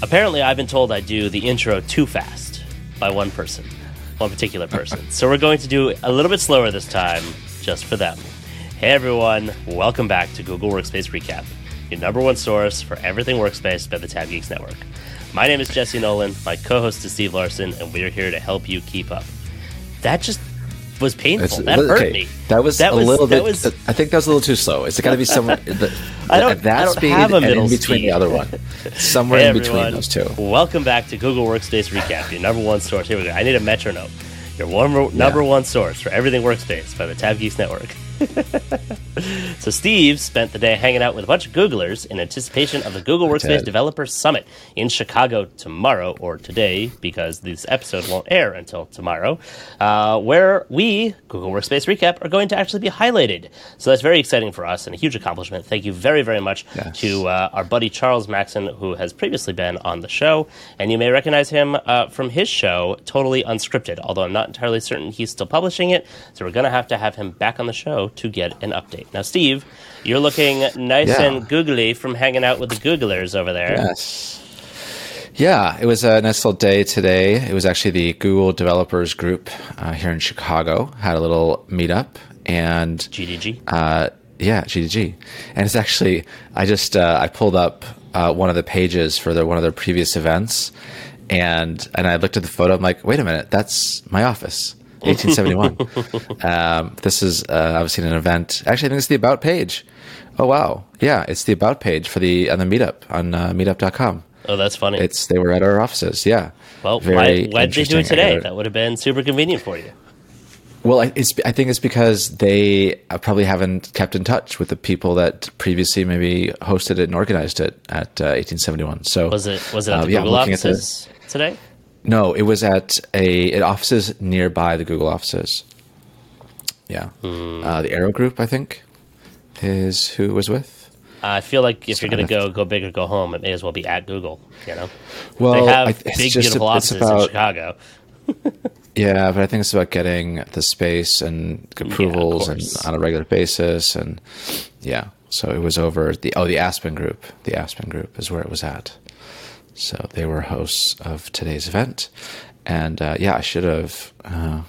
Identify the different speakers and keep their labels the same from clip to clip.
Speaker 1: Apparently, I've been told I do the intro too fast by one person, one particular person. so we're going to do a little bit slower this time, just for them. Hey everyone, welcome back to Google Workspace Recap, your number one source for everything workspace by the Tab Geeks Network. My name is Jesse Nolan, my co host is Steve Larson, and we are here to help you keep up. That just was painful.
Speaker 2: It's-
Speaker 1: that
Speaker 2: okay,
Speaker 1: hurt me.
Speaker 2: That was
Speaker 1: That
Speaker 2: a
Speaker 1: was-
Speaker 2: little
Speaker 1: that
Speaker 2: bit.
Speaker 1: was-
Speaker 2: I think that was a little too slow. It's got to be somewhere the,
Speaker 1: I don't-
Speaker 2: at that
Speaker 1: I don't
Speaker 2: speed
Speaker 1: have a
Speaker 2: and in
Speaker 1: middle
Speaker 2: between
Speaker 1: speed.
Speaker 2: the other one. Somewhere
Speaker 1: Hey
Speaker 2: in between
Speaker 1: everyone,
Speaker 2: those two.
Speaker 1: welcome back to Google Workspace Recap, your number one source. Here we go. I need a metronome. Your one, number one source for everything workspace by the Tab Geeks Network. so Steve spent the day hanging out with a bunch of Googlers in anticipation of the Google Workspace. Developer Summit in Chicago tomorrow or today, because this episode won't air until tomorrow, uh, where we, Google Workspace Recap, are going to actually be highlighted. So that's very exciting for us and a huge accomplishment. Thank you very, very much
Speaker 2: Yes.
Speaker 1: to uh, our buddy Charles Maxson, who has previously been on the show, and you may recognize him uh, from his show, Totally Unscripted. Although I'm not entirely certain he's still publishing it, so we're going to have to have him back on the show to get an update. Now, Steve, you're looking nice
Speaker 2: Yeah.
Speaker 1: and googly from hanging out with the Googlers over there.
Speaker 2: Yes. Yeah, it was a nice little day today. It was actually the Google Developers Group uh, here in Chicago had a little meetup, and
Speaker 1: GDG.
Speaker 2: uh, yeah, GDG, and it's actually I just uh, I pulled up uh, one of the pages for the one of their previous events, and and I looked at the photo. I'm like, wait a minute, that's my office. 1871. um, this is uh, obviously an event. Actually, I think it's the about page. Oh wow, yeah, it's the about page for the on the meetup on uh, meetup.com.
Speaker 1: oh, that's funny.
Speaker 2: It's they were at our offices. Yeah.
Speaker 1: well,
Speaker 2: Very
Speaker 1: why, why did they do it today? That would have been super convenient for you.
Speaker 2: Well, I- it's, I think it's because they uh, probably haven't kept in touch with the people that previously maybe hosted it and organized it at uh, 1871. So
Speaker 1: Was it was it at
Speaker 2: uh,
Speaker 1: the
Speaker 2: yeah, I'm
Speaker 1: Google
Speaker 2: at the-
Speaker 1: offices today?
Speaker 2: No, it was at a at offices nearby the Google offices. Yeah,
Speaker 1: Hmm.
Speaker 2: uh, the Arrow Group, I think, is who it was with.
Speaker 1: I feel like if you're going to go go big or go home, it may as well be at Google. You know,
Speaker 2: Well,
Speaker 1: they have
Speaker 2: I-
Speaker 1: big,
Speaker 2: just
Speaker 1: beautiful
Speaker 2: a-
Speaker 1: offices in
Speaker 2: about-
Speaker 1: Chicago.
Speaker 2: Yeah, but I think it's about getting the space and approvals and on a regular basis, and yeah. So it was over the oh the Aspen Group. The Aspen Group is where it was at. So they were hosts of today's event, and uh, yeah, I should have uh,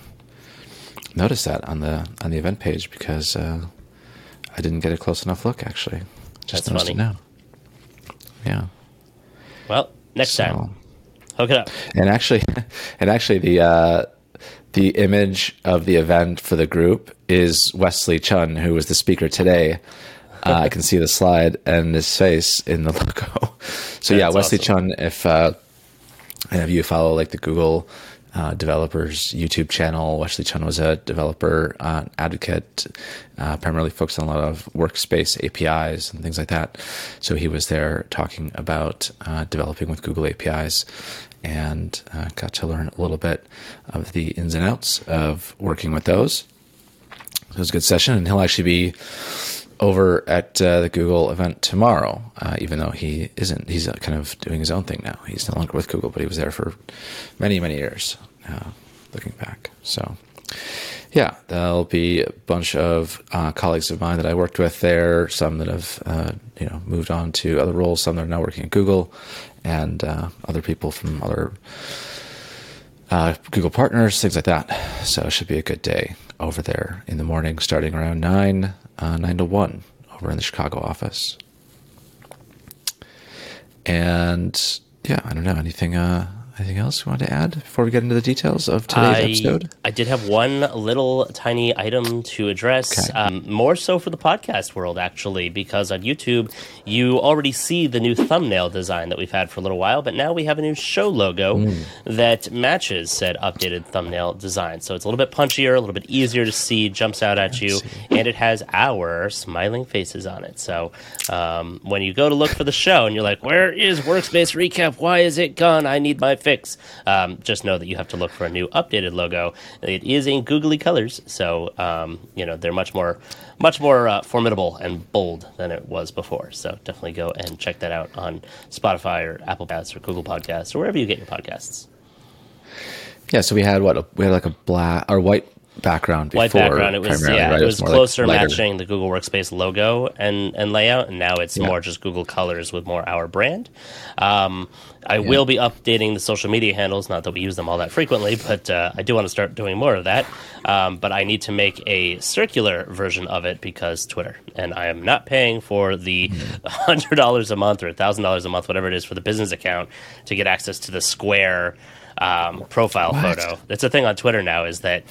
Speaker 2: noticed that on the on the event page because uh, I didn't get a close enough look. Actually, just
Speaker 1: That's
Speaker 2: noticed
Speaker 1: funny.
Speaker 2: it now. Yeah.
Speaker 1: Well, next
Speaker 2: So-
Speaker 1: time, hook it up.
Speaker 2: And actually, and actually, the uh, the image of the event for the group is Wesley Chun, who was the speaker today. Uh, I can see the slide and his face in the logo. So yeah,
Speaker 1: That's
Speaker 2: Wesley
Speaker 1: awesome.
Speaker 2: Chun. If uh, any of you follow like the Google uh, developers YouTube channel, Wesley Chun was a developer uh, advocate, uh, primarily focused on a lot of workspace APIs and things like that. So he was there talking about uh, developing with Google APIs and uh, got to learn a little bit of the ins and outs of working with those. So it was a good session, and he'll actually be over at uh, the Google event tomorrow, uh, even though he isn't. He's uh, kind of doing his own thing now. He's no longer with Google, but he was there for many, many years, uh, looking back. So, yeah, there'll be a bunch of uh, colleagues of mine that I worked with there, some that have, uh, you know, moved on to other roles, some that are now working at Google, and other people from other Google partners, things like that. So it should be a good day over there in the morning, starting around nine, uh, nine to one, over in the Chicago office. And yeah, I don't know anything. Uh, anything else you want to add before we get into the details of today's
Speaker 1: I,
Speaker 2: episode?
Speaker 1: I did have one little tiny item to address,
Speaker 2: Okay.
Speaker 1: um, more so for the podcast world, actually, because on YouTube, you already see the new thumbnail design that we've had for a little while, but now we have a new show logo
Speaker 2: Hmm.
Speaker 1: that matches said updated thumbnail design. So it's a little bit punchier, a little bit easier to see, jumps out at you, and it has our smiling faces on it. So um, when you go to look for the show and you're like, where is Workspace Recap? Why is it gone? I need my fix. Um, just know that you have to look for a new updated logo. It is in googly colors, so um, you know they're much more, much more uh, formidable and bold than it was before. So definitely go and check that out on Spotify or Apple Podcasts or Google Podcasts or wherever you get your podcasts.
Speaker 2: Yeah, so we had what? We had like a black or white background before.
Speaker 1: white background. It was yeah,
Speaker 2: right?
Speaker 1: it was
Speaker 2: more like
Speaker 1: closer
Speaker 2: lighter.
Speaker 1: matching the Google Workspace logo and and layout, and now it's
Speaker 2: Yeah.
Speaker 1: more just Google colors with more our brand. Um, I will be updating the social media handles. Not that we use them all that frequently, but uh, I do want to start doing more of that. Um, but I need to make a circular version of it because Twitter, and I am not paying for the
Speaker 2: Hmm.
Speaker 1: hundred dollars a month or thousand dollars a month, whatever it is, for the business account to get access to the Square um, profile
Speaker 2: What?
Speaker 1: photo. That's a thing on Twitter now. Is that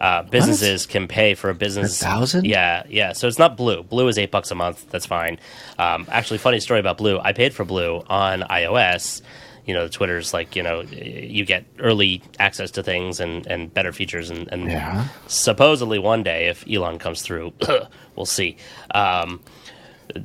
Speaker 1: uh, businesses can pay for a business
Speaker 2: A thousand?
Speaker 1: Yeah, yeah. So it's not Blue. Blue is eight bucks a month. That's fine. Um, actually, funny story about Blue. I paid for Blue on iOS. You know, Twitter's like you know you get early access to things and, and better features and, and
Speaker 2: Yeah.
Speaker 1: supposedly one day if Elon comes through, we'll see. Um,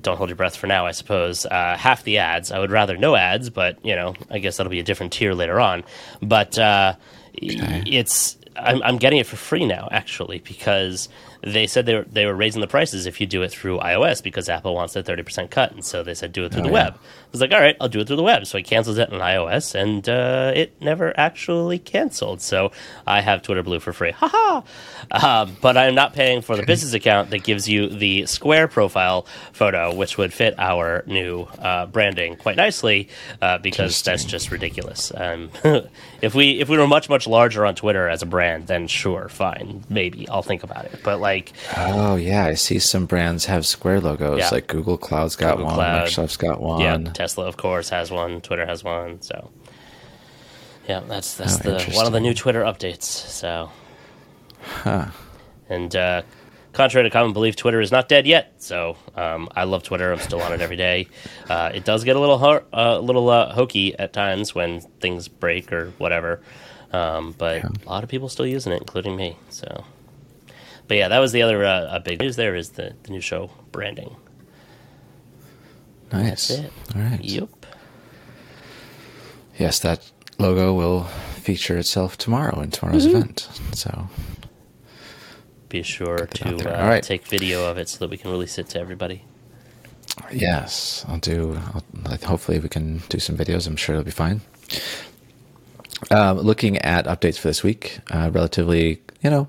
Speaker 1: don't hold your breath for now, I suppose. Uh, half the ads. I would rather no ads, but you know, I guess that'll be a different tier later on. But uh, y- it's I'm, I'm getting it for free now, actually, because they said they were they were raising the prices if you do it through iOS because Apple wants a thirty percent cut, and so they said do it through
Speaker 2: Oh,
Speaker 1: the
Speaker 2: yeah.
Speaker 1: web. I was like, all right, I'll do it through the web. So he cancels it on iOS, and uh, it never actually canceled. So I have Twitter Blue for free. Haha! Um, but I'm not paying for the business account that gives you the Square profile photo, which would fit our new uh, branding quite nicely, uh, because that's just ridiculous. Um, if we if we were much much larger on Twitter as a brand, then sure, fine, maybe I'll think about it. But like,
Speaker 2: Oh yeah, I see some brands have Square logos.
Speaker 1: Yeah.
Speaker 2: Like Google Cloud's got
Speaker 1: Google
Speaker 2: one,
Speaker 1: Cloud.
Speaker 2: Microsoft's got one.
Speaker 1: yeah, Tesla of course has one, Twitter has one, so. Yeah, that's that's
Speaker 2: Oh,
Speaker 1: the one of the new Twitter updates. So, and uh, contrary to common belief, Twitter is not dead yet. So um, I love Twitter. I'm still on it every day. Uh, it does get a little ho- uh, a little uh, hokey at times when things break or whatever, um, but a lot of people still using it, including me. So, but yeah, that was the other uh, uh, big news. There is the, the new show branding.
Speaker 2: Nice.
Speaker 1: That's it.
Speaker 2: All right.
Speaker 1: Yep.
Speaker 2: Yes, that logo will feature itself tomorrow in tomorrow's
Speaker 1: Mm-hmm.
Speaker 2: event. So
Speaker 1: Be sure to uh,
Speaker 2: right.
Speaker 1: take video of it so that we can release it to everybody.
Speaker 2: yes, I'll do. I'll, like, hopefully, we can do some videos. I'm sure it'll be fine. Um, looking at updates for this week, uh, relatively, you know,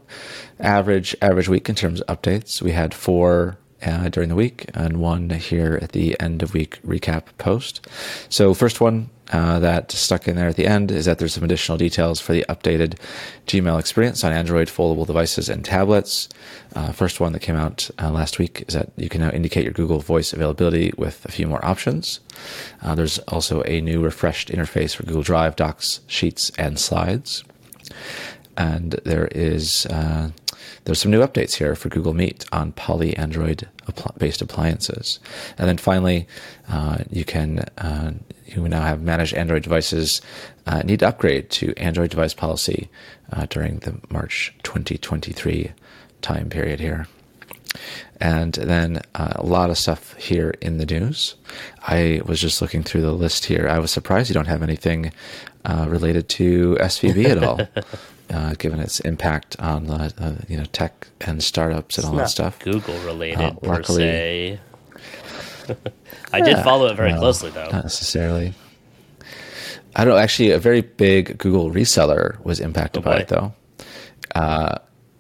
Speaker 2: average average week in terms of updates. We had four uh, during the week and one here at the end of week recap post. So first one uh, that stuck in there at the end is that there's some additional details for the updated Gmail experience on Android foldable devices and tablets. Uh, first one that came out uh, last week is that you can now indicate your Google Voice availability with a few more options. Uh, there's also a new refreshed interface for Google Drive, Docs, Sheets, and Slides. And there is uh, there's some new updates here for Google Meet on Poly Android based appliances. And then finally, uh, you can uh, you now have managed Android devices uh, need to upgrade to Android device policy uh, during the March 2023 time period here. And then uh, a lot of stuff here in the news. I was just looking through the list here. I was surprised you don't have anything uh, related to SVB at all, uh, given its impact on the uh, you know tech and startups and all that
Speaker 1: Not
Speaker 2: stuff.
Speaker 1: Google related
Speaker 2: Uh,
Speaker 1: per
Speaker 2: luckily-
Speaker 1: se. I did follow it very
Speaker 2: well,
Speaker 1: closely though.
Speaker 2: Not necessarily. I don't know. Actually, a very big Google reseller was impacted
Speaker 1: Oh,
Speaker 2: by it, though.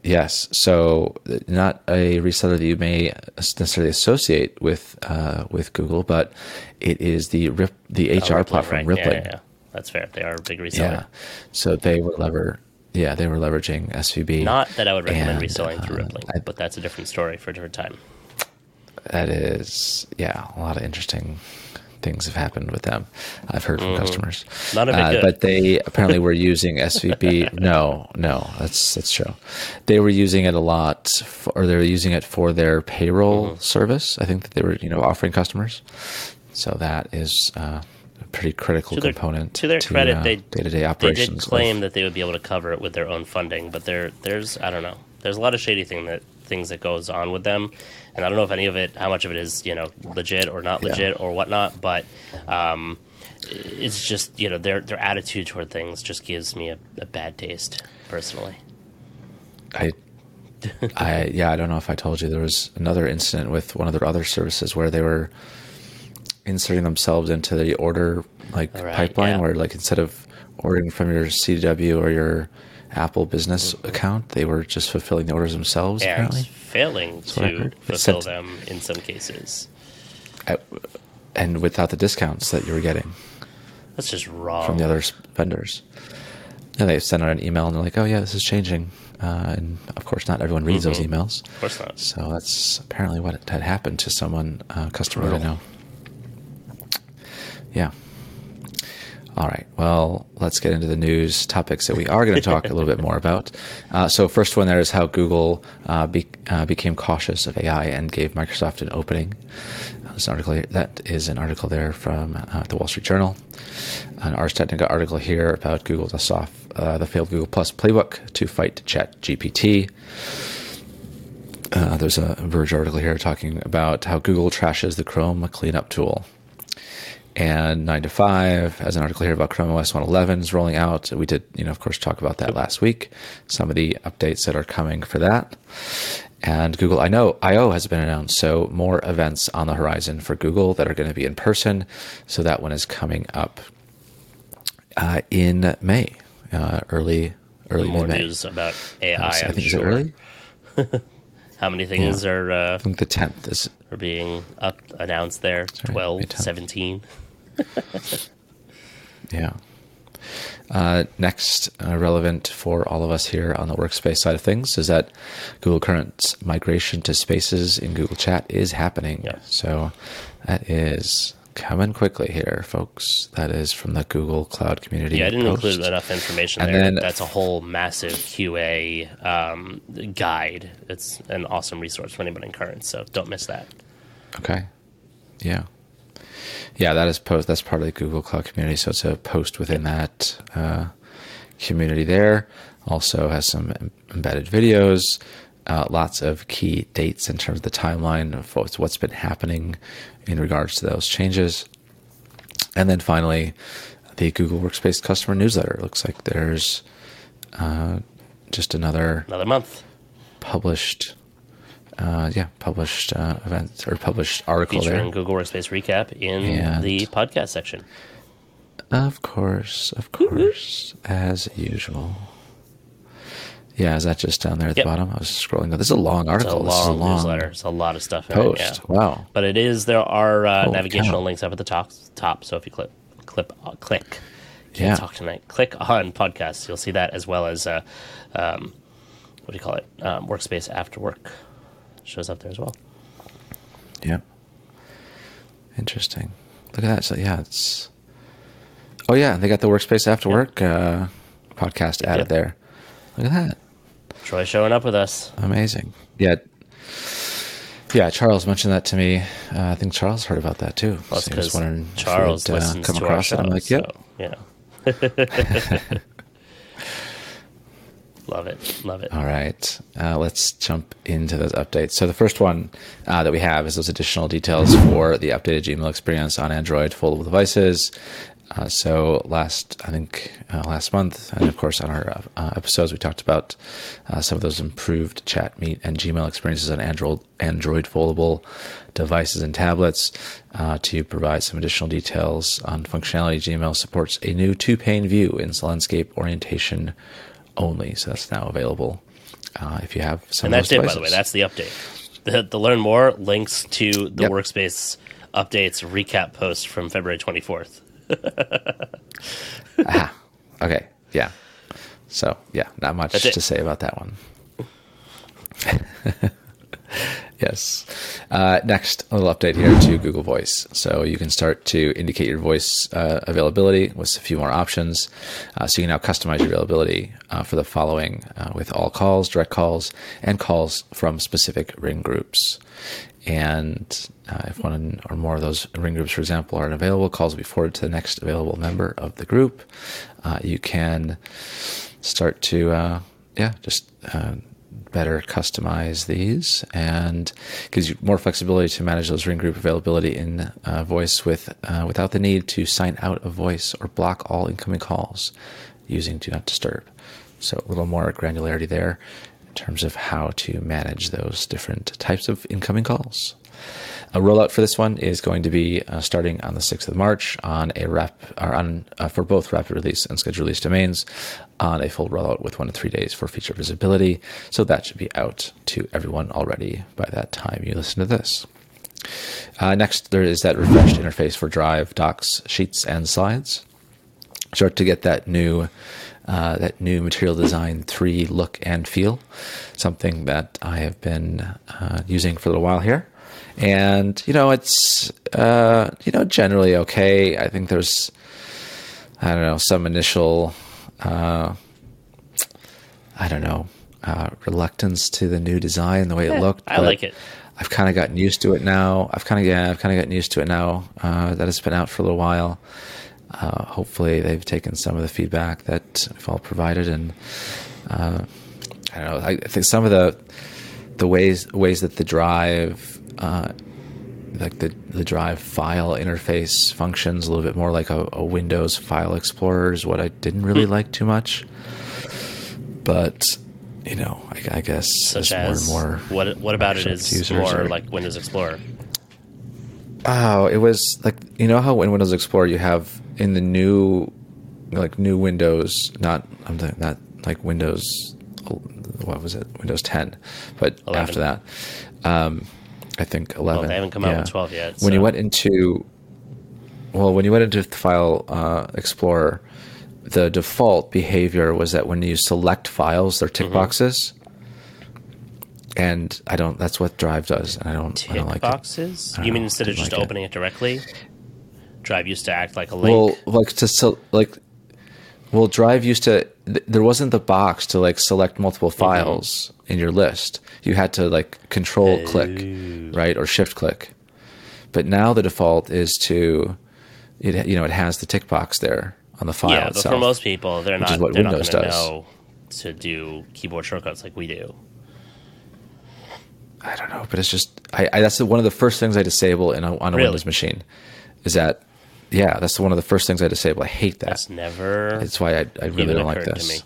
Speaker 2: Yes. So, not a reseller that you may necessarily associate with uh, with Google, but it is the Rip, the HR
Speaker 1: Oh, Rippling,
Speaker 2: platform
Speaker 1: right.
Speaker 2: Rippling.
Speaker 1: Yeah, yeah, yeah. That's fair. They are a big reseller.
Speaker 2: Yeah. So they were lever. Yeah, they were leveraging SVB.
Speaker 1: Not that I would recommend
Speaker 2: And,
Speaker 1: reselling through
Speaker 2: uh,
Speaker 1: Rippling,
Speaker 2: I-
Speaker 1: but that's a different story for a different time.
Speaker 2: that is, yeah, a lot of interesting things have happened with them. I've heard from customers.
Speaker 1: Mm-hmm. It
Speaker 2: Uh, but they apparently were using SVB. no, no, that's that's true. They were using it a lot, for, or they were using it for their payroll
Speaker 1: Mm-hmm.
Speaker 2: service. I think that they were, you know, offering customers. So that is uh, a pretty critical
Speaker 1: To their,
Speaker 2: component
Speaker 1: to their credit,
Speaker 2: uh,
Speaker 1: they
Speaker 2: day-to-day operations.
Speaker 1: They did claim
Speaker 2: of-
Speaker 1: that they would be able to cover it with their own funding, but there, there's I don't know. There's a lot of shady thing that things that goes on with them, and I don't know if any of it, how much of it is you know legit or not
Speaker 2: Yeah.
Speaker 1: legit or whatnot. But um, it's just you know their their attitude toward things just gives me a, a bad taste personally.
Speaker 2: I, I yeah, I don't know if I told you there was another incident with one of their other services where they were inserting themselves into the order like
Speaker 1: right,
Speaker 2: pipeline,
Speaker 1: yeah.
Speaker 2: where like instead of ordering from your CDW or your Apple Business account. They were just fulfilling the orders themselves. apparently,
Speaker 1: failing to fulfill them in some cases.
Speaker 2: and without the discounts that you were getting
Speaker 1: That's just wrong.
Speaker 2: from the other vendors. And they send out an email and they're like, "Oh yeah, this is changing." Uh, and of course, not everyone reads those
Speaker 1: Mhm.
Speaker 2: emails.
Speaker 1: Of course not.
Speaker 2: So that's apparently what had happened to someone, uh, customer I know. Yeah. All right. Well, let's get into the news topics that we are going to talk a little bit more about. Uh, so, first one there is how Google uh, be, uh, became cautious of AI and gave Microsoft an opening. Uh, this article here, that is an article there from uh, the Wall Street Journal. An Ars Technica article here about Google dusts off uh, the failed Google Plus playbook to fight Chat GPT. Uh, there's a Verge article here talking about how Google trashes the Chrome cleanup tool. And 9 to 5 has an article here about Chrome OS 111 is rolling out. We did, you know, of course, talk about that last week. Some of the updates that are coming for that. And Google I know I/O has been announced, so more events on the horizon for Google that are going to be in person. So that one is coming up uh, in May, uh, early early
Speaker 1: More
Speaker 2: May.
Speaker 1: news about AI.
Speaker 2: Uh, so I think
Speaker 1: sure.
Speaker 2: is early?
Speaker 1: How many things are uh,
Speaker 2: I think the 10th is
Speaker 1: are being up announced there?
Speaker 2: right,
Speaker 1: 12,
Speaker 2: May 10th.
Speaker 1: 17.
Speaker 2: Yeah. Uh, next, uh, relevant for all of us here on the workspace side of things is that Google Currents migration to Spaces in Google Chat is happening.
Speaker 1: Yeah.
Speaker 2: So that is coming quickly here, folks. That is from the Google Cloud Community.
Speaker 1: Yeah, I didn't
Speaker 2: post.
Speaker 1: include enough information
Speaker 2: And
Speaker 1: there.
Speaker 2: then-
Speaker 1: That's a whole massive QA um, guide. It's an awesome resource for anybody in current, so don't miss that.
Speaker 2: Okay. Yeah. Yeah, that is post. That's part of the Google Cloud community, so it's a post within that uh, community. There also has some embedded videos, uh, lots of key dates in terms of the timeline of what's, what's been happening in regards to those changes, and then finally, the Google Workspace customer newsletter. It looks like there's uh, just another
Speaker 1: Another month
Speaker 2: published. Uh, yeah, published uh, event or published article there.
Speaker 1: featuring Google Workspace recap in
Speaker 2: And-
Speaker 1: the podcast section.
Speaker 2: Of course, of course, as usual. Yeah, is that just down there at
Speaker 1: Yep.
Speaker 2: the bottom? I was scrolling. down. This is a long
Speaker 1: It's a
Speaker 2: article. this is a
Speaker 1: long,
Speaker 2: long
Speaker 1: newsletter. It's a lot of stuff in it. Yeah.
Speaker 2: Wow.
Speaker 1: But it is there are uh, navigational
Speaker 2: cow.
Speaker 1: links up at the top. Top. So if you click, clip, uh, click. Can't
Speaker 2: Yeah.
Speaker 1: talk tonight. Click on podcasts. You'll see that as well as uh, um, what do you call it? Um, workspace after work shows up there as well.
Speaker 2: Yep. Interesting. Look at that. So yeah, it's. Oh yeah, they got the workspace after work uh, podcast added
Speaker 1: Yep.
Speaker 2: there. Look at that.
Speaker 1: Troy showing up with us.
Speaker 2: Amazing. Yeah. Yeah, Charles mentioned that to me. Uh, I think Charles heard about that too.
Speaker 1: Well,
Speaker 2: So was wondering if
Speaker 1: Charles
Speaker 2: he'd, uh,
Speaker 1: listens
Speaker 2: come across
Speaker 1: show.
Speaker 2: it. I'm like, yep.
Speaker 1: So, yeah. love it. Love it.
Speaker 2: All right, uh, let's jump into those updates. So the first one uh, that we have is those additional details for the updated Gmail experience on Android foldable devices. Uh, so last, I think uh, last month, and of course on our uh, episodes, we talked about uh, some of those improved Chat Meet and Gmail experiences on Android Android foldable devices and tablets. Uh, to provide some additional details on functionality, Gmail supports a new two-pane view in landscape orientation only. So that's now available uh, if you have some
Speaker 1: And that's it, by the way. That's the update. The, the learn more links to the
Speaker 2: Yep.
Speaker 1: workspace updates recap post from February 24th.
Speaker 2: Aha. Okay. Yeah. So yeah, not much to say about that one. yes. Uh, next, a little update here to Google Voice. So you can start to indicate your voice uh, availability with a few more options. Uh, so you can now customize your availability uh, for the following uh, with all calls, direct calls, and calls from specific ring groups. And uh, if one or more of those ring groups, for example, aren't available, calls will be forwarded to the next available member of the group. You can start to, yeah, just better customize these and gives you more flexibility to manage those ring group availability in uh, voice with uh, without the need to sign out of voice or block all incoming calls using do not disturb. So a little more granularity there in terms of how to manage those different types of incoming calls. A rollout for this one is going to be uh, starting on the 6th of March on a rap or on uh, for both rapid release and scheduled release domains on a full rollout with one to three days for feature visibility. So that should be out to everyone already by that time you listen to this. Uh, next, there is that refreshed interface for Drive, Docs, Sheets, and Slides. Start to get that new uh, that new Material Design 3 look and feel, something that I have been uh, using for a little while here. And, you know, it's, uh, you know, generally okay. I think there's, I don't know, some initial, uh, I don't know, uh, reluctance to the new design, the way it looked.
Speaker 1: I like it.
Speaker 2: I've kind of gotten used to it now. I've kind of yeah, I've kind of gotten used to it now uh, that it's been out for a little while. Uh, hopefully, they've taken some of the feedback that we've all provided, and uh, I don't know. I think some of the the ways ways that the drive, uh, like the the drive file interface functions a little bit more like a, a Windows file explorer is what I didn't really
Speaker 1: Hmm.
Speaker 2: like too much. But you know, I, I guess
Speaker 1: Such
Speaker 2: as
Speaker 1: as
Speaker 2: more and more
Speaker 1: what? What about it is more
Speaker 2: are-
Speaker 1: like Windows Explorer?
Speaker 2: Oh, it was like you know how in Windows Explorer you have in the new, like new Windows, not I'm not like Windows, what was it? Windows 10, but
Speaker 1: 11.
Speaker 2: after that, um, I think 11.
Speaker 1: Well, they haven't come out with 12 yet,
Speaker 2: When you went into, well, when you went into the File uh, Explorer, the default behavior was that when you select files, they're
Speaker 1: Mm-hmm.
Speaker 2: tick boxes. And I don't. That's what Drive does, and I don't. I
Speaker 1: Tick
Speaker 2: don't like it.
Speaker 1: boxes?
Speaker 2: I
Speaker 1: You mean
Speaker 2: know,
Speaker 1: instead of just
Speaker 2: like
Speaker 1: opening it directly? Drive used to act like a link.
Speaker 2: Well, like to sel- like, well, Drive used to. Th- there wasn't the box to like select multiple
Speaker 1: Mm-hmm.
Speaker 2: files in your list. You had to like control click, right, or shift click. But now the default is to, it you know, it has the tick box there on the file
Speaker 1: yeah, but
Speaker 2: itself.
Speaker 1: for most people, they're not.
Speaker 2: what
Speaker 1: they're not
Speaker 2: Windows
Speaker 1: going to
Speaker 2: does.
Speaker 1: know to do keyboard shortcuts like we do.
Speaker 2: I don't know, but it's just I, I that's one of the first things I disable in a, on a
Speaker 1: Really?
Speaker 2: Windows machine. Is that yeah? That's one of the first things I disable. I hate that.
Speaker 1: That's never.
Speaker 2: That's why I, I really don't like this.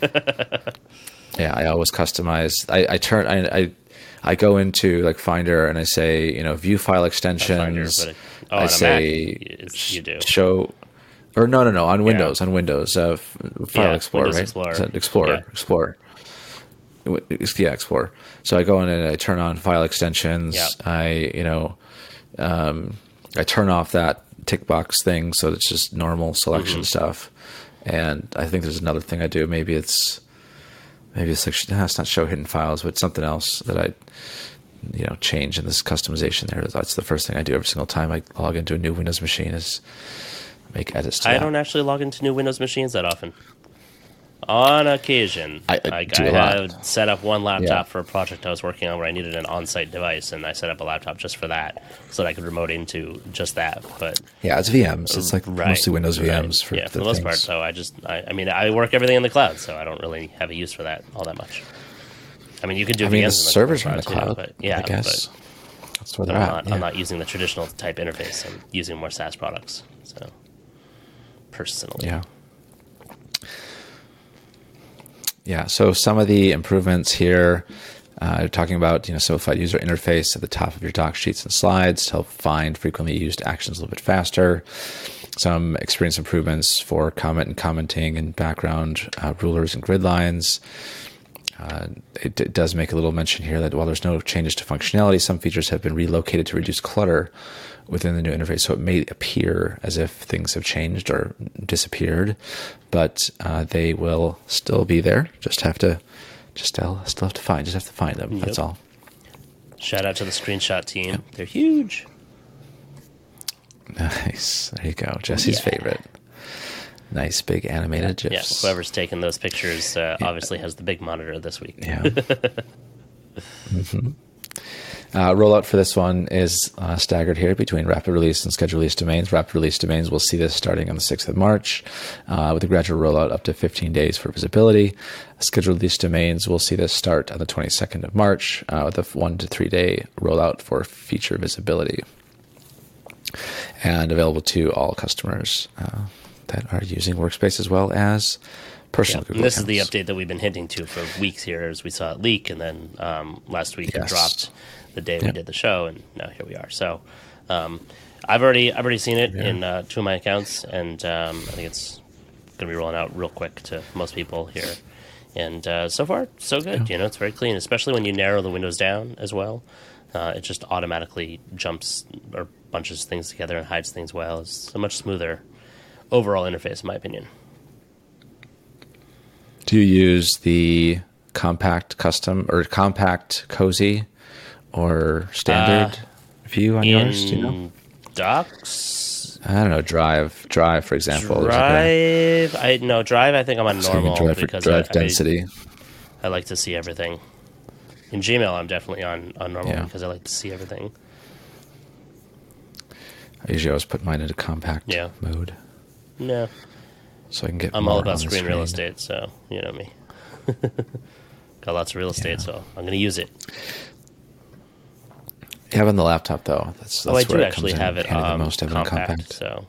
Speaker 2: Yeah, I always customize. I, I turn. I, I I go into like Finder and I say, you know, view file extensions.
Speaker 1: Finder, it- oh,
Speaker 2: I say
Speaker 1: Mac, you do.
Speaker 2: show, or no, no, no, on Windows, on Windows, uh, File
Speaker 1: Yeah,
Speaker 2: Explorer,
Speaker 1: Windows
Speaker 2: right?
Speaker 1: Explorer.
Speaker 2: Explorer,
Speaker 1: Yeah.
Speaker 2: Explorer. It's- Yeah, Explorer. So I go in and I turn on file extensions.
Speaker 1: Yeah.
Speaker 2: I, you know, um, I turn off that tick box thing so it's just normal selection
Speaker 1: Mm-hmm.
Speaker 2: stuff. And I think there's another thing I do. Maybe it's maybe it's like nah, it's not show hidden files, but something else that I you know change in this customization there. That's the first thing I do every single time I log into a new Windows machine is make edits to
Speaker 1: I
Speaker 2: that.
Speaker 1: don't actually log into new Windows machines that often. On occasion,
Speaker 2: I- I
Speaker 1: like
Speaker 2: do
Speaker 1: I
Speaker 2: a lot.
Speaker 1: set up one laptop
Speaker 2: Yeah.
Speaker 1: for a project I was working on where I needed an on-site device, and I set up a laptop just for that, so that I could remote into just that. But
Speaker 2: Yeah, it's VMs. It's like
Speaker 1: right,
Speaker 2: mostly Windows
Speaker 1: right.
Speaker 2: VMs for
Speaker 1: yeah,
Speaker 2: the,
Speaker 1: for the most part. So I just, I, I mean, I work everything in the cloud, so I don't really have a use for that all that much. I mean, you can do
Speaker 2: I mean, the
Speaker 1: VMs in
Speaker 2: servers are in the
Speaker 1: too,
Speaker 2: cloud.
Speaker 1: but yeah,
Speaker 2: I guess
Speaker 1: but
Speaker 2: that's where they're
Speaker 1: I'm
Speaker 2: at.
Speaker 1: not,
Speaker 2: yeah.
Speaker 1: I'm not using the traditional type interface. I'm using more SaaS products. So personally,
Speaker 2: Yeah. Yeah. So some of the improvements here, uh, talking about you know simplified user interface at the top of your doc sheets and slides to help find frequently used actions a little bit faster. Some experience improvements for comment and commenting and background uh, rulers and grid lines. Uh, it, it does make a little mention here that while there's no changes to functionality, some features have been relocated to reduce clutter within the new interface. So it may appear as if things have changed or disappeared, but uh, they will still be there. Just have to, just still, still have to find, just have to find them. That's all.
Speaker 1: shout out to the screenshot team. They're huge.
Speaker 2: Nice. There you go. Jesse's
Speaker 1: Yeah.
Speaker 2: favorite. Nice big animated
Speaker 1: Yeah,
Speaker 2: gifs.
Speaker 1: whoever's taking those pictures uh, obviously has the big monitor this week.
Speaker 2: Yeah. Mhm. Uh, rollout for this one is uh, staggered here between rapid release and scheduled release domains. Rapid release domains, we'll see this starting on the 6th of March uh, with a gradual rollout up to 15 days for visibility. Scheduled release domains, we'll see this start on the 22nd of March uh, with a one to three day rollout for feature visibility and available to all customers uh, that are using Workspace as well as personal
Speaker 1: and this
Speaker 2: accounts.
Speaker 1: is the update that we've been hinting to for weeks here as we saw it leak and then um, last week it dropped the day we did the show and now here we are. So um, i've already i've already seen it
Speaker 2: Yeah.
Speaker 1: in uh, two of my accounts and um, i think it's going to be rolling out real quick to most people here. And uh, so far so good you know it's very clean especially when you narrow the windows down as well. Uh, it just automatically jumps or bunches things together and hides things well. It's a much smoother overall interface in my opinion.
Speaker 2: Do you use the compact custom or compact cozy or standard uh, view on yours? Do you know?
Speaker 1: docs
Speaker 2: I don't know. Drive, drive, for example. There's like a-
Speaker 1: drive i no drive i think i'm on normal
Speaker 2: drive,
Speaker 1: because
Speaker 2: drive
Speaker 1: I,
Speaker 2: density.
Speaker 1: I, I like to see everything in gmail i'm definitely on, on normal
Speaker 2: Yeah.
Speaker 1: because i like to see everything
Speaker 2: I usually always put mine into compact
Speaker 1: Yeah.
Speaker 2: mode
Speaker 1: no
Speaker 2: so I can get.
Speaker 1: i'm all about
Speaker 2: the
Speaker 1: screen real estate so you know me got lots of real estate
Speaker 2: Yeah.
Speaker 1: so i'm going to use it
Speaker 2: You have it on the laptop though. That's, that's
Speaker 1: oh i
Speaker 2: where
Speaker 1: do
Speaker 2: it
Speaker 1: actually have it um,
Speaker 2: the most. to have it
Speaker 1: compact,
Speaker 2: compact.
Speaker 1: so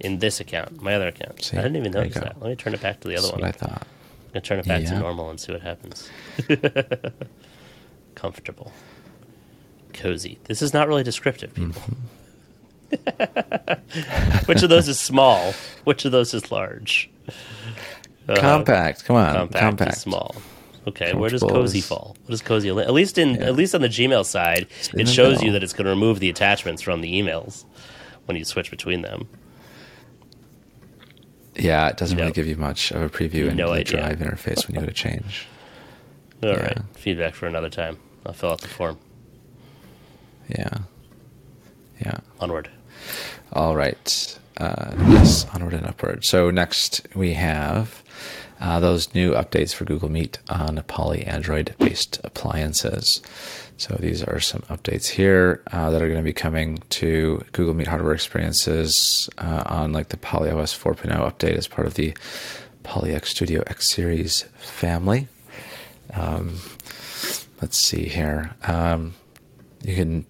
Speaker 1: in this account my other account
Speaker 2: See,
Speaker 1: i didn't even notice that let me turn it back to the other
Speaker 2: That's
Speaker 1: one
Speaker 2: what I thought.
Speaker 1: I'm gonna turn it back to normal and see what happens. Comfortable, cozy. This is not really descriptive, people.
Speaker 2: Mm-hmm.
Speaker 1: Which of those is small? Which of those is large? Uh,
Speaker 2: compact. Come on.
Speaker 1: compact,
Speaker 2: Compact.
Speaker 1: is small. Okay, where does cozy fall? What does cozy? At least in
Speaker 2: Yeah.
Speaker 1: at least on the Gmail side, it shows you that it's going to remove the attachments from the emails when you switch between them.
Speaker 2: Yeah, it doesn't
Speaker 1: No.
Speaker 2: really give you much of a preview in
Speaker 1: No
Speaker 2: the
Speaker 1: idea.
Speaker 2: drive interface when you go to change.
Speaker 1: All
Speaker 2: Yeah.
Speaker 1: right, feedback for another time. I'll fill out the form.
Speaker 2: Yeah. Yeah.
Speaker 1: Onward.
Speaker 2: All right. Uh, yes, onward and upward. So next we have uh, those new updates for Google Meet on Poly Android based appliances. So these are some updates here uh, that are going to be coming to Google Meet hardware experiences uh, on like the Poly OS 4.0 update as part of the Poly X Studio X Series family. Um, let's see here. Um, you can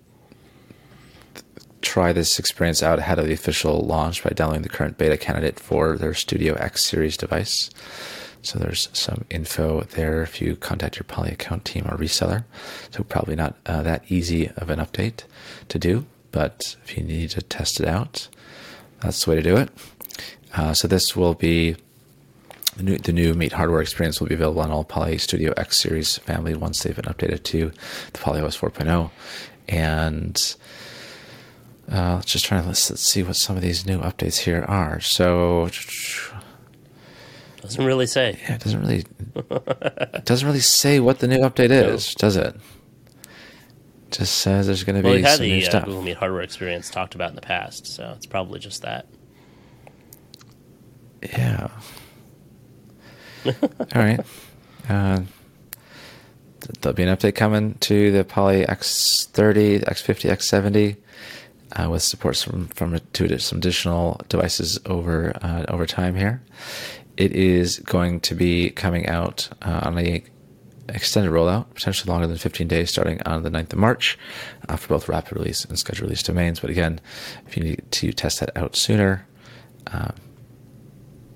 Speaker 2: try this experience out ahead of the official launch by downloading the current beta candidate for their Studio X series device. So there's some info there if you contact your Poly account team or reseller. So probably not uh, that easy of an update to do, but if you need to test it out, that's the way to do it. Uh, so this will be the new, the new Meet hardware experience will be available on all Poly Studio X series family once they've been updated to the Poly OS 4.0. And uh, let's just try to let's, let's see what some of these new updates here are. So
Speaker 1: Doesn't really say.
Speaker 2: yeah, it doesn't really it doesn't really say what the new update is, does it? Just says there's going to be
Speaker 1: Well, we had the uh,
Speaker 2: stuff.
Speaker 1: Google Meet hardware experience talked about in the past, so it's probably just that.
Speaker 2: Yeah. All right. Uh, th- there'll be an update coming to the Poly X30, X50, X70 uh, with support from from to some additional devices over uh, over time here. It is going to be coming out uh, on a extended rollout, potentially longer than 15 days, starting on the 9th of March uh, for both rapid release and scheduled release domains. But again, if you need to test that out sooner, um,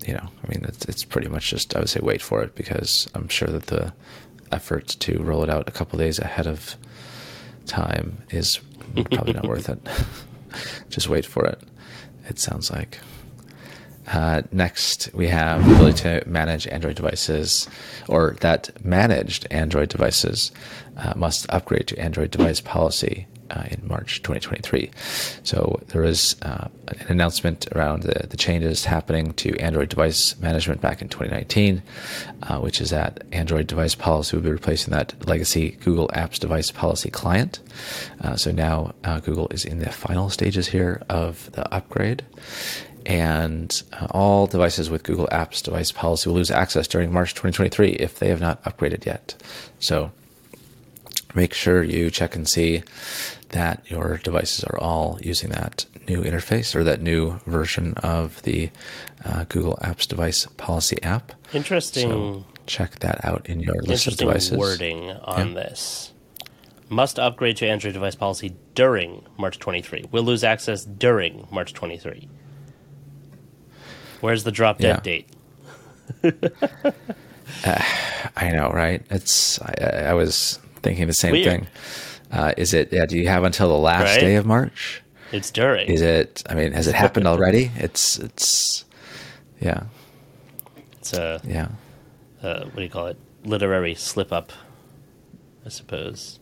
Speaker 2: you know, I mean, it's, it's pretty much just, I would say, wait for it because I'm sure that the effort to roll it out a couple days ahead of time is probably not worth it. just wait for it. It sounds like. Uh, next, we have the ability to manage Android devices, or that managed Android devices uh, must upgrade to Android device policy uh, in March 2023. So there is uh, an announcement around the, the changes happening to Android device management back in 2019, uh, which is that Android device policy will be replacing that legacy Google Apps device policy client. Uh, so now Google is in the final stages here of the upgrade and uh, all devices with Google Apps device policy will lose access during March 2023 if they have not upgraded yet. So make sure you check and see that your devices are all using that new interface or that new version of the uh, Google Apps device policy app.
Speaker 1: Interesting.
Speaker 2: So check that out in your list of
Speaker 1: interesting
Speaker 2: devices.
Speaker 1: wording on
Speaker 2: Yeah.
Speaker 1: this. Must upgrade to Android device policy during March 23. Will lose access during March 23. Where's the drop dead
Speaker 2: Yeah.
Speaker 1: date?
Speaker 2: uh, I know, right? It's I, I was thinking the same
Speaker 1: Weird.
Speaker 2: thing. Uh, is it? Yeah. Do you have until the last
Speaker 1: Right?
Speaker 2: day of March?
Speaker 1: It's during.
Speaker 2: Is it? I mean, has it happened already? It's it's yeah
Speaker 1: It's a
Speaker 2: yeah
Speaker 1: uh, what do you call it? Literary slip up, I suppose.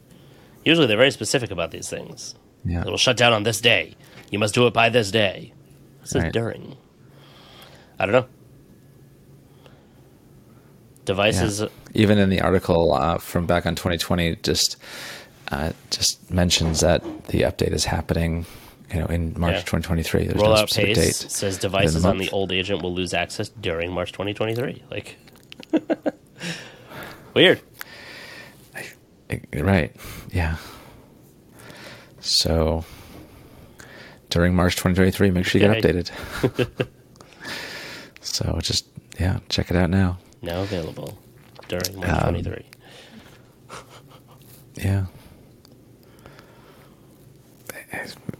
Speaker 1: Usually they're very specific about these things.
Speaker 2: yeah.
Speaker 1: It'll shut down on this day. You must do it by this day. It says
Speaker 2: Right.
Speaker 1: during. I don't know. Devices.
Speaker 2: Yeah. Even in the article uh, from back on 2020, just uh, just mentions that the update is happening, you know, in March
Speaker 1: Yeah.
Speaker 2: 2023. There's no
Speaker 1: rollout
Speaker 2: specific
Speaker 1: pace
Speaker 2: date.
Speaker 1: says devices on the old agent will lose access during March 2023. Like, weird.
Speaker 2: Right. Yeah. So during March 2023, make sure you get updated. so just yeah, check it out now.
Speaker 1: Now available during March
Speaker 2: Um,
Speaker 1: 23.
Speaker 2: Yeah.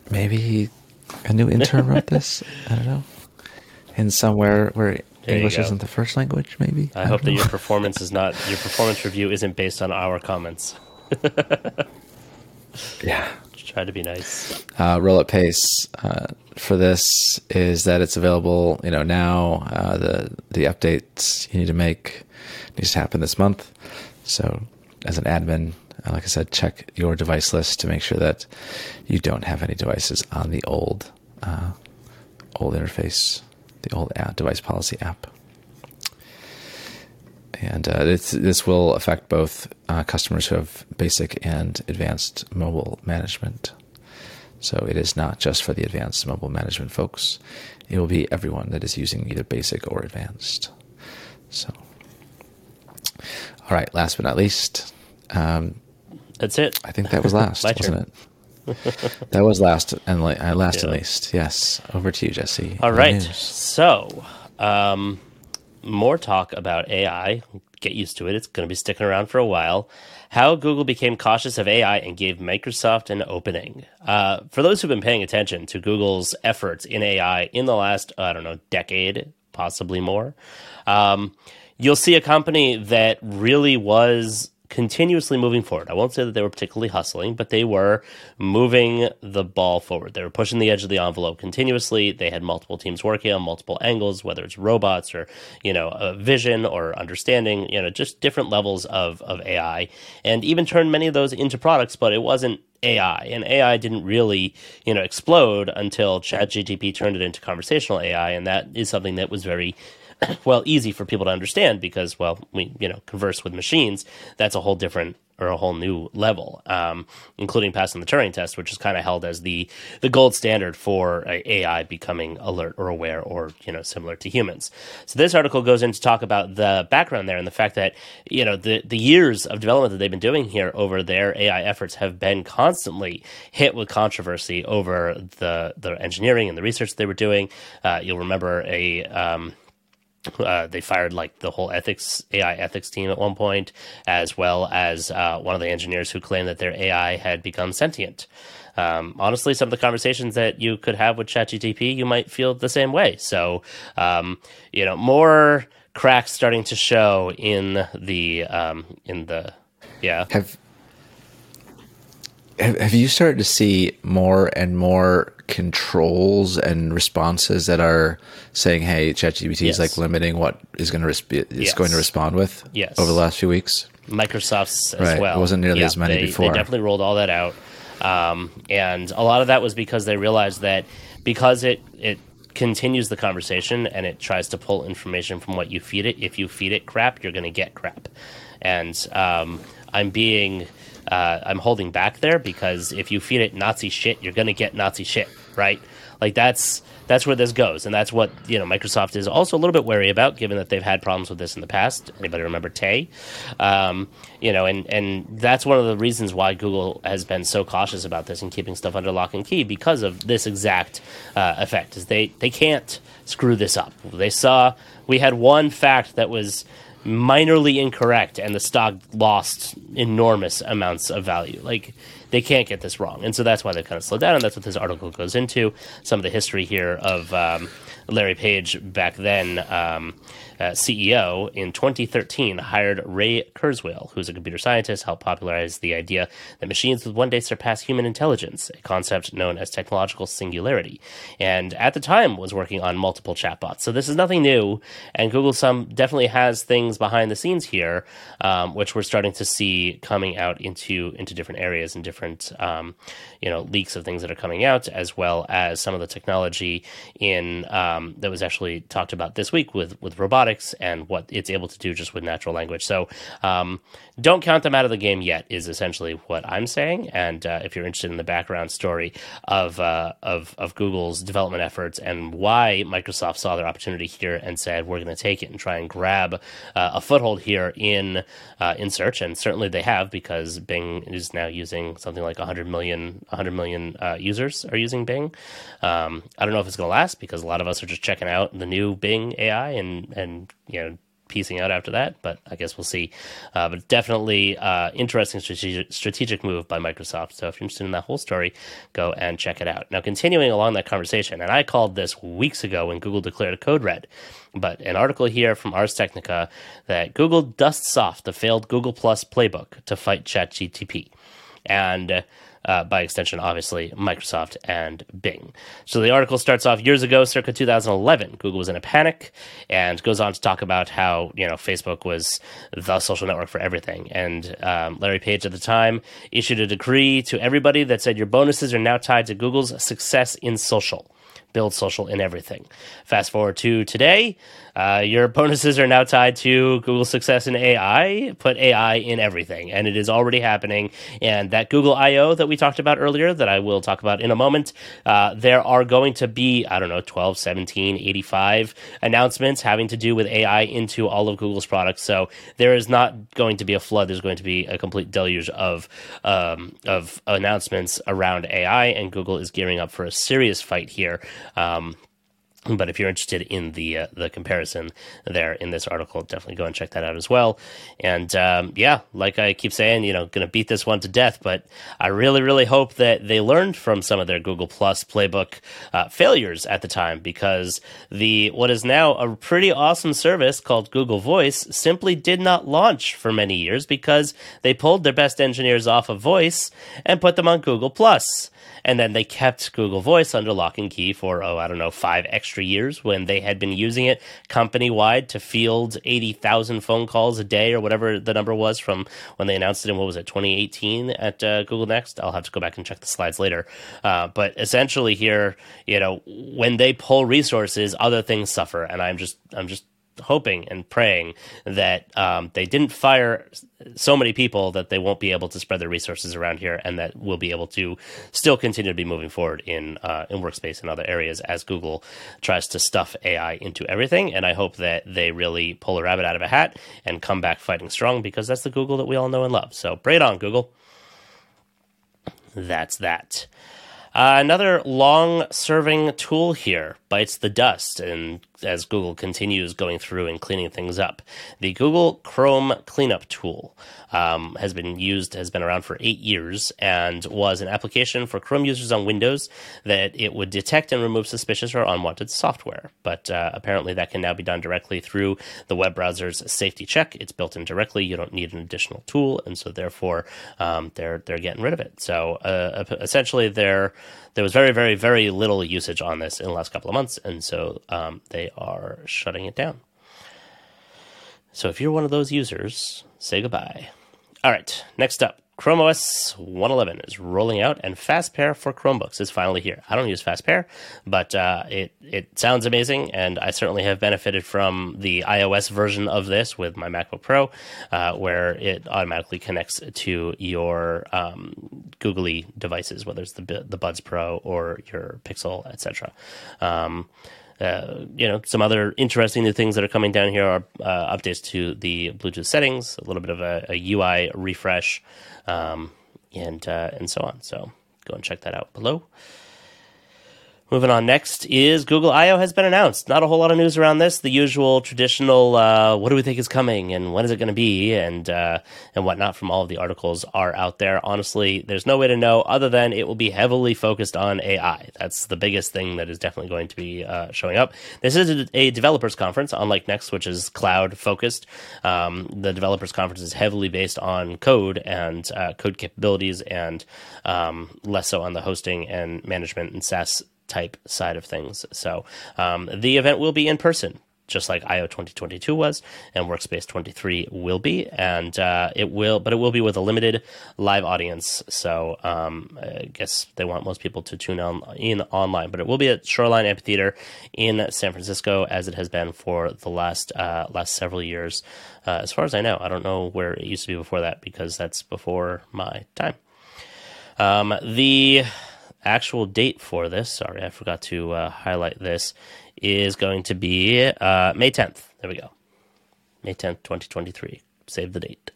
Speaker 2: Maybe a new intern wrote this. I don't know. In somewhere where
Speaker 1: There
Speaker 2: English isn't the first language, maybe.
Speaker 1: I,
Speaker 2: don't
Speaker 1: hope that your performance is not your performance review isn't based on our comments.
Speaker 2: yeah.
Speaker 1: Try to be nice.
Speaker 2: uh, roll up pace uh, for this is that it's available you know now uh, the the updates you need to make needs to happen this month so as an admin uh, like i said check your device list to make sure that you don't have any devices on the old uh, old interface the old app, device policy app and uh, this this will affect both uh, customers who have basic and advanced mobile management. So it is not just for the advanced mobile management folks. It will be everyone that is using either basic or advanced. So, all right. Last but not least, um,
Speaker 1: That's it.
Speaker 2: I think that was last, wasn't it? that was last and li- uh, last and
Speaker 1: Yeah.
Speaker 2: least. Yes. Over to you, Jesse.
Speaker 1: All right. So, um, more talk about AI. Get used to it. It's going to be sticking around for a while. How Google became cautious of AI and gave Microsoft an opening. Uh, for those who've been paying attention to Google's efforts in AI in the last, I don't know, decade, possibly more, um, you'll see a company that really was continuously moving forward. I won't say that they were particularly hustling, but they were moving the ball forward. They were pushing the edge of the envelope continuously. They had multiple teams working on multiple angles, whether it's robots or, you know, uh, vision or understanding, you know, just different levels of, of AI and even turned many of those into products, but it wasn't AI, and AI didn't really, you know, explode until ChatGPT turned it into conversational AI, and that is something that was very well easy for people to understand because well we you know converse with machines that's a whole different or a whole new level um, including passing the turing test which is kind of held as the the gold standard for ai becoming alert or aware or you know similar to humans. So this article goes in to talk about the background there and the fact that you know the the years of development that they've been doing here over their ai efforts have been constantly hit with controversy over the the engineering and the research they were doing. Uh, you'll remember a um, uh, they fired like the whole ethics AI ethics team at one point, as well as uh, one of the engineers who claimed that their AI had become sentient. Um, honestly, some of the conversations that you could have with ChatGPT, you might feel the same way. So, um, you know, more cracks starting to show in the um, in the yeah.
Speaker 2: Have have have you started to see more and more controls and responses that are saying, "Hey, ChatGPT
Speaker 1: Yes.
Speaker 2: is like limiting what is going to res- is
Speaker 1: Yes.
Speaker 2: going to respond with"?
Speaker 1: Yes.
Speaker 2: over the last few weeks.
Speaker 1: Microsoft's as
Speaker 2: Right. It wasn't nearly as many
Speaker 1: they,
Speaker 2: before.
Speaker 1: They definitely rolled all that out, um, and a lot of that was because they realized that because it it continues the conversation and it tries to pull information from what you feed it. If you feed it crap, you're going to get crap, and um, I'm being uh, I'm holding back there because if you feed it Nazi shit, you're going to get Nazi shit, right? Like that's that's where this goes, and that's what you know Microsoft is also a little bit wary about, given that they've had problems with this in the past. Anybody remember Tay? Um, you know, and and that's one of the reasons why Google has been so cautious about this and keeping stuff under lock and key because of this exact uh, effect. Is they they can't screw this up. They saw we had one fact that was minorly incorrect and the stock lost enormous amounts of value like they can't get this wrong, and so that's why they kind of slowed down, and that's what this article goes into. Some of the history here of um, Larry Page back then. Um, uh, CEO in 2013 hired Ray Kurzweil, who's a computer scientist, helped popularize the idea that machines would one day surpass human intelligence, a concept known as technological singularity. And at the time was working on multiple chatbots. So this is nothing new, and Google some definitely has things behind the scenes here, um, which we're starting to see coming out into into different areas and different um, you know leaks of things that are coming out, as well as some of the technology in um, that was actually talked about this week with with robotics and what it's able to do just with natural language. So um, don't count them out of the game yet. Is essentially what I'm saying. And uh, if you're interested in the background story of uh, of of Google's development efforts and why Microsoft saw their opportunity here and said we're going to take it and try and grab uh, a foothold here in uh, in search, and certainly they have because Bing is now using something like 100 million 100 million uh, users are using Bing. Um, I don't know if it's going to last because a lot of us are just checking out the new Bing AI and and you know piecing out after that, but I guess we'll see. Uh, but definitely uh, interesting strategic, strategic move by Microsoft. So if you're interested in that whole story, go and check it out. Now, continuing along that conversation, and I called this weeks ago when Google declared a code red, but an article here from Ars Technica that Google dusts off the failed Google Plus playbook to fight ChatGTP. And uh, by extension, obviously, Microsoft and Bing. So the article starts off years ago, circa 2011. Google was in a panic and goes on to talk about how, you know, Facebook was the social network for everything. And um, Larry Page at the time issued a decree to everybody that said your bonuses are now tied to Google's success in social build social in everything. Fast forward to today, uh, your bonuses are now tied to Google's success in AI. Put AI in everything, and it is already happening. And that Google I/O that we talked about earlier, that I will talk about in a moment, uh, there are going to be I don't know 12, 17, 85 announcements having to do with AI into all of Google's products. So there is not going to be a flood. There's going to be a complete deluge of um, of announcements around AI, and Google is gearing up for a serious fight here. Um, but if you're interested in the uh, the comparison there in this article, definitely go and check that out as well. And um, yeah, like I keep saying, you know, going to beat this one to death. But I really, really hope that they learned from some of their Google Plus playbook uh, failures at the time, because the what is now a pretty awesome service called Google Voice simply did not launch for many years because they pulled their best engineers off of Voice and put them on Google Plus. And then they kept Google Voice under lock and key for, oh, I don't know, five extra years when they had been using it company wide to field 80,000 phone calls a day or whatever the number was from when they announced it in, what was it, 2018 at uh, Google Next? I'll have to go back and check the slides later. Uh, but essentially here, you know, when they pull resources, other things suffer. And I'm just, I'm just hoping and praying that um, they didn't fire so many people that they won't be able to spread their resources around here, and that we'll be able to still continue to be moving forward in uh, in workspace and other areas as Google tries to stuff AI into everything. And I hope that they really pull a rabbit out of a hat and come back fighting strong because that's the Google that we all know and love. So, bring it on, Google. That's that. Uh, another long serving tool here bites the dust, and as Google continues going through and cleaning things up, the Google Chrome Cleanup Tool um, has been used, has been around for eight years, and was an application for Chrome users on Windows that it would detect and remove suspicious or unwanted software. But uh, apparently, that can now be done directly through the web browser's safety check. It's built in directly. You don't need an additional tool, and so therefore, um, they're they're getting rid of it. So uh, essentially, there there was very very very little usage on this in the last couple of months, and so um, they are shutting it down. So if you're one of those users, say goodbye. All right, next up, Chrome OS 111 is rolling out, and FastPair for Chromebooks is finally here. I don't use FastPair, but uh, it it sounds amazing, and I certainly have benefited from the iOS version of this with my MacBook Pro, uh, where it automatically connects to your um, googly devices, whether it's the the Buds Pro or your Pixel, etc. Um, uh, you know, some other interesting new things that are coming down here are uh, updates to the Bluetooth settings, a little bit of a, a UI refresh, um, and uh, and so on. So go and check that out below. Moving on next is Google I/O has been announced. Not a whole lot of news around this. The usual traditional, uh, what do we think is coming and when is it going to be and uh, and whatnot from all of the articles are out there. Honestly, there's no way to know other than it will be heavily focused on AI. That's the biggest thing that is definitely going to be uh, showing up. This is a developers conference, unlike Next, which is cloud focused. Um, the developers conference is heavily based on code and uh, code capabilities and um, less so on the hosting and management and SaaS type side of things. So um, the event will be in person. Just like IO 2022 was, and Workspace 23 will be, and uh, it will, but it will be with a limited live audience. So um, I guess they want most people to tune on, in online, but it will be at Shoreline Amphitheater in San Francisco, as it has been for the last uh, last several years. Uh, as far as I know, I don't know where it used to be before that because that's before my time. Um, the actual date for this, sorry, I forgot to uh, highlight this, is going to be uh, May 10th. There we go. May 10th, 2023. Save the date.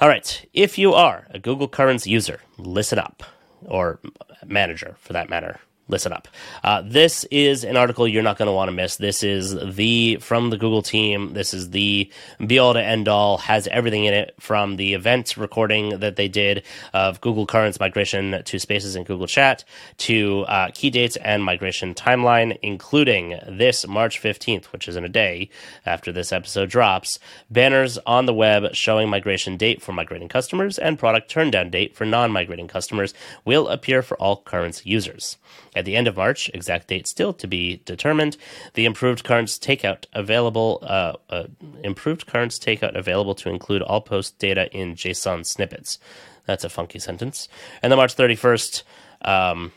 Speaker 1: All right. If you are a Google Currents user, listen up, or manager for that matter listen up. Uh, this is an article you're not going to want to miss. This is the from the Google team. This is the be all to end all. Has everything in it from the event recording that they did of Google Currents migration to Spaces and Google Chat to uh, key dates and migration timeline, including this March 15th, which is in a day after this episode drops. Banners on the web showing migration date for migrating customers and product turndown date for non-migrating customers will appear for all Currents users. At the end of March, exact date still to be determined, the improved currents takeout available, uh, uh, improved currents takeout available to include all post data in JSON snippets. That's a funky sentence. And then March 31st, um,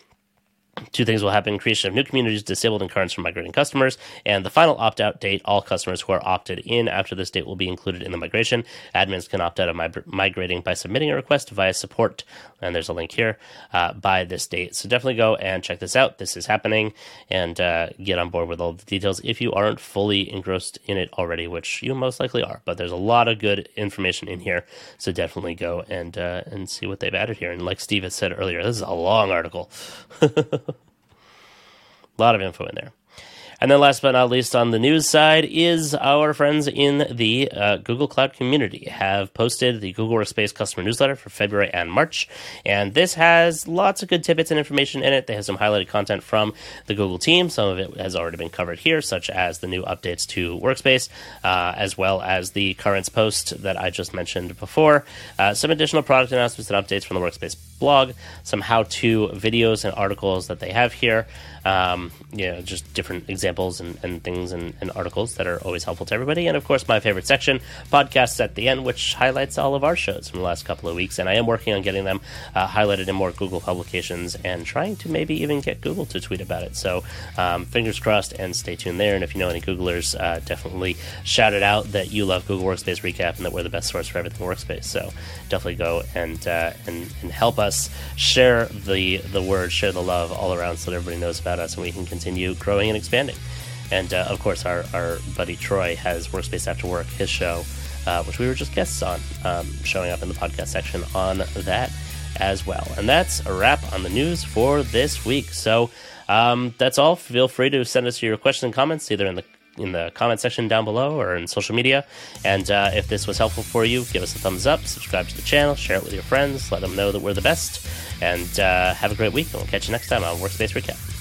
Speaker 1: Two things will happen creation of new communities disabled and currents from migrating customers. And the final opt out date all customers who are opted in after this date will be included in the migration. Admins can opt out of migrating by submitting a request via support. And there's a link here uh, by this date. So definitely go and check this out. This is happening and uh, get on board with all the details if you aren't fully engrossed in it already, which you most likely are. But there's a lot of good information in here. So definitely go and, uh, and see what they've added here. And like Steve has said earlier, this is a long article. A lot of info in there. And then, last but not least, on the news side, is our friends in the uh, Google Cloud community have posted the Google Workspace customer newsletter for February and March. And this has lots of good tidbits and information in it. They have some highlighted content from the Google team. Some of it has already been covered here, such as the new updates to Workspace, uh, as well as the currents post that I just mentioned before. Uh, some additional product announcements and updates from the Workspace blog, some how to videos and articles that they have here. Um, you know, just different examples and, and things and, and, articles that are always helpful to everybody. And of course, my favorite section, podcasts at the end, which highlights all of our shows from the last couple of weeks. And I am working on getting them uh, highlighted in more Google publications and trying to maybe even get Google to tweet about it. So um, fingers crossed and stay tuned there. And if you know any Googlers, uh, definitely shout it out that you love Google Workspace Recap and that we're the best source for everything Workspace. So definitely go and, uh, and, and help us share the, the word, share the love all around so that everybody knows about us and we can continue growing and expanding. And uh, of course, our, our buddy Troy has Workspace After Work, his show, uh, which we were just guests on, um, showing up in the podcast section on that as well. And that's a wrap on the news for this week. So um, that's all. Feel free to send us your questions and comments either in the in the comment section down below or in social media. And uh, if this was helpful for you, give us a thumbs up, subscribe to the channel, share it with your friends, let them know that we're the best, and uh, have a great week. And we'll catch you next time on Workspace Recap.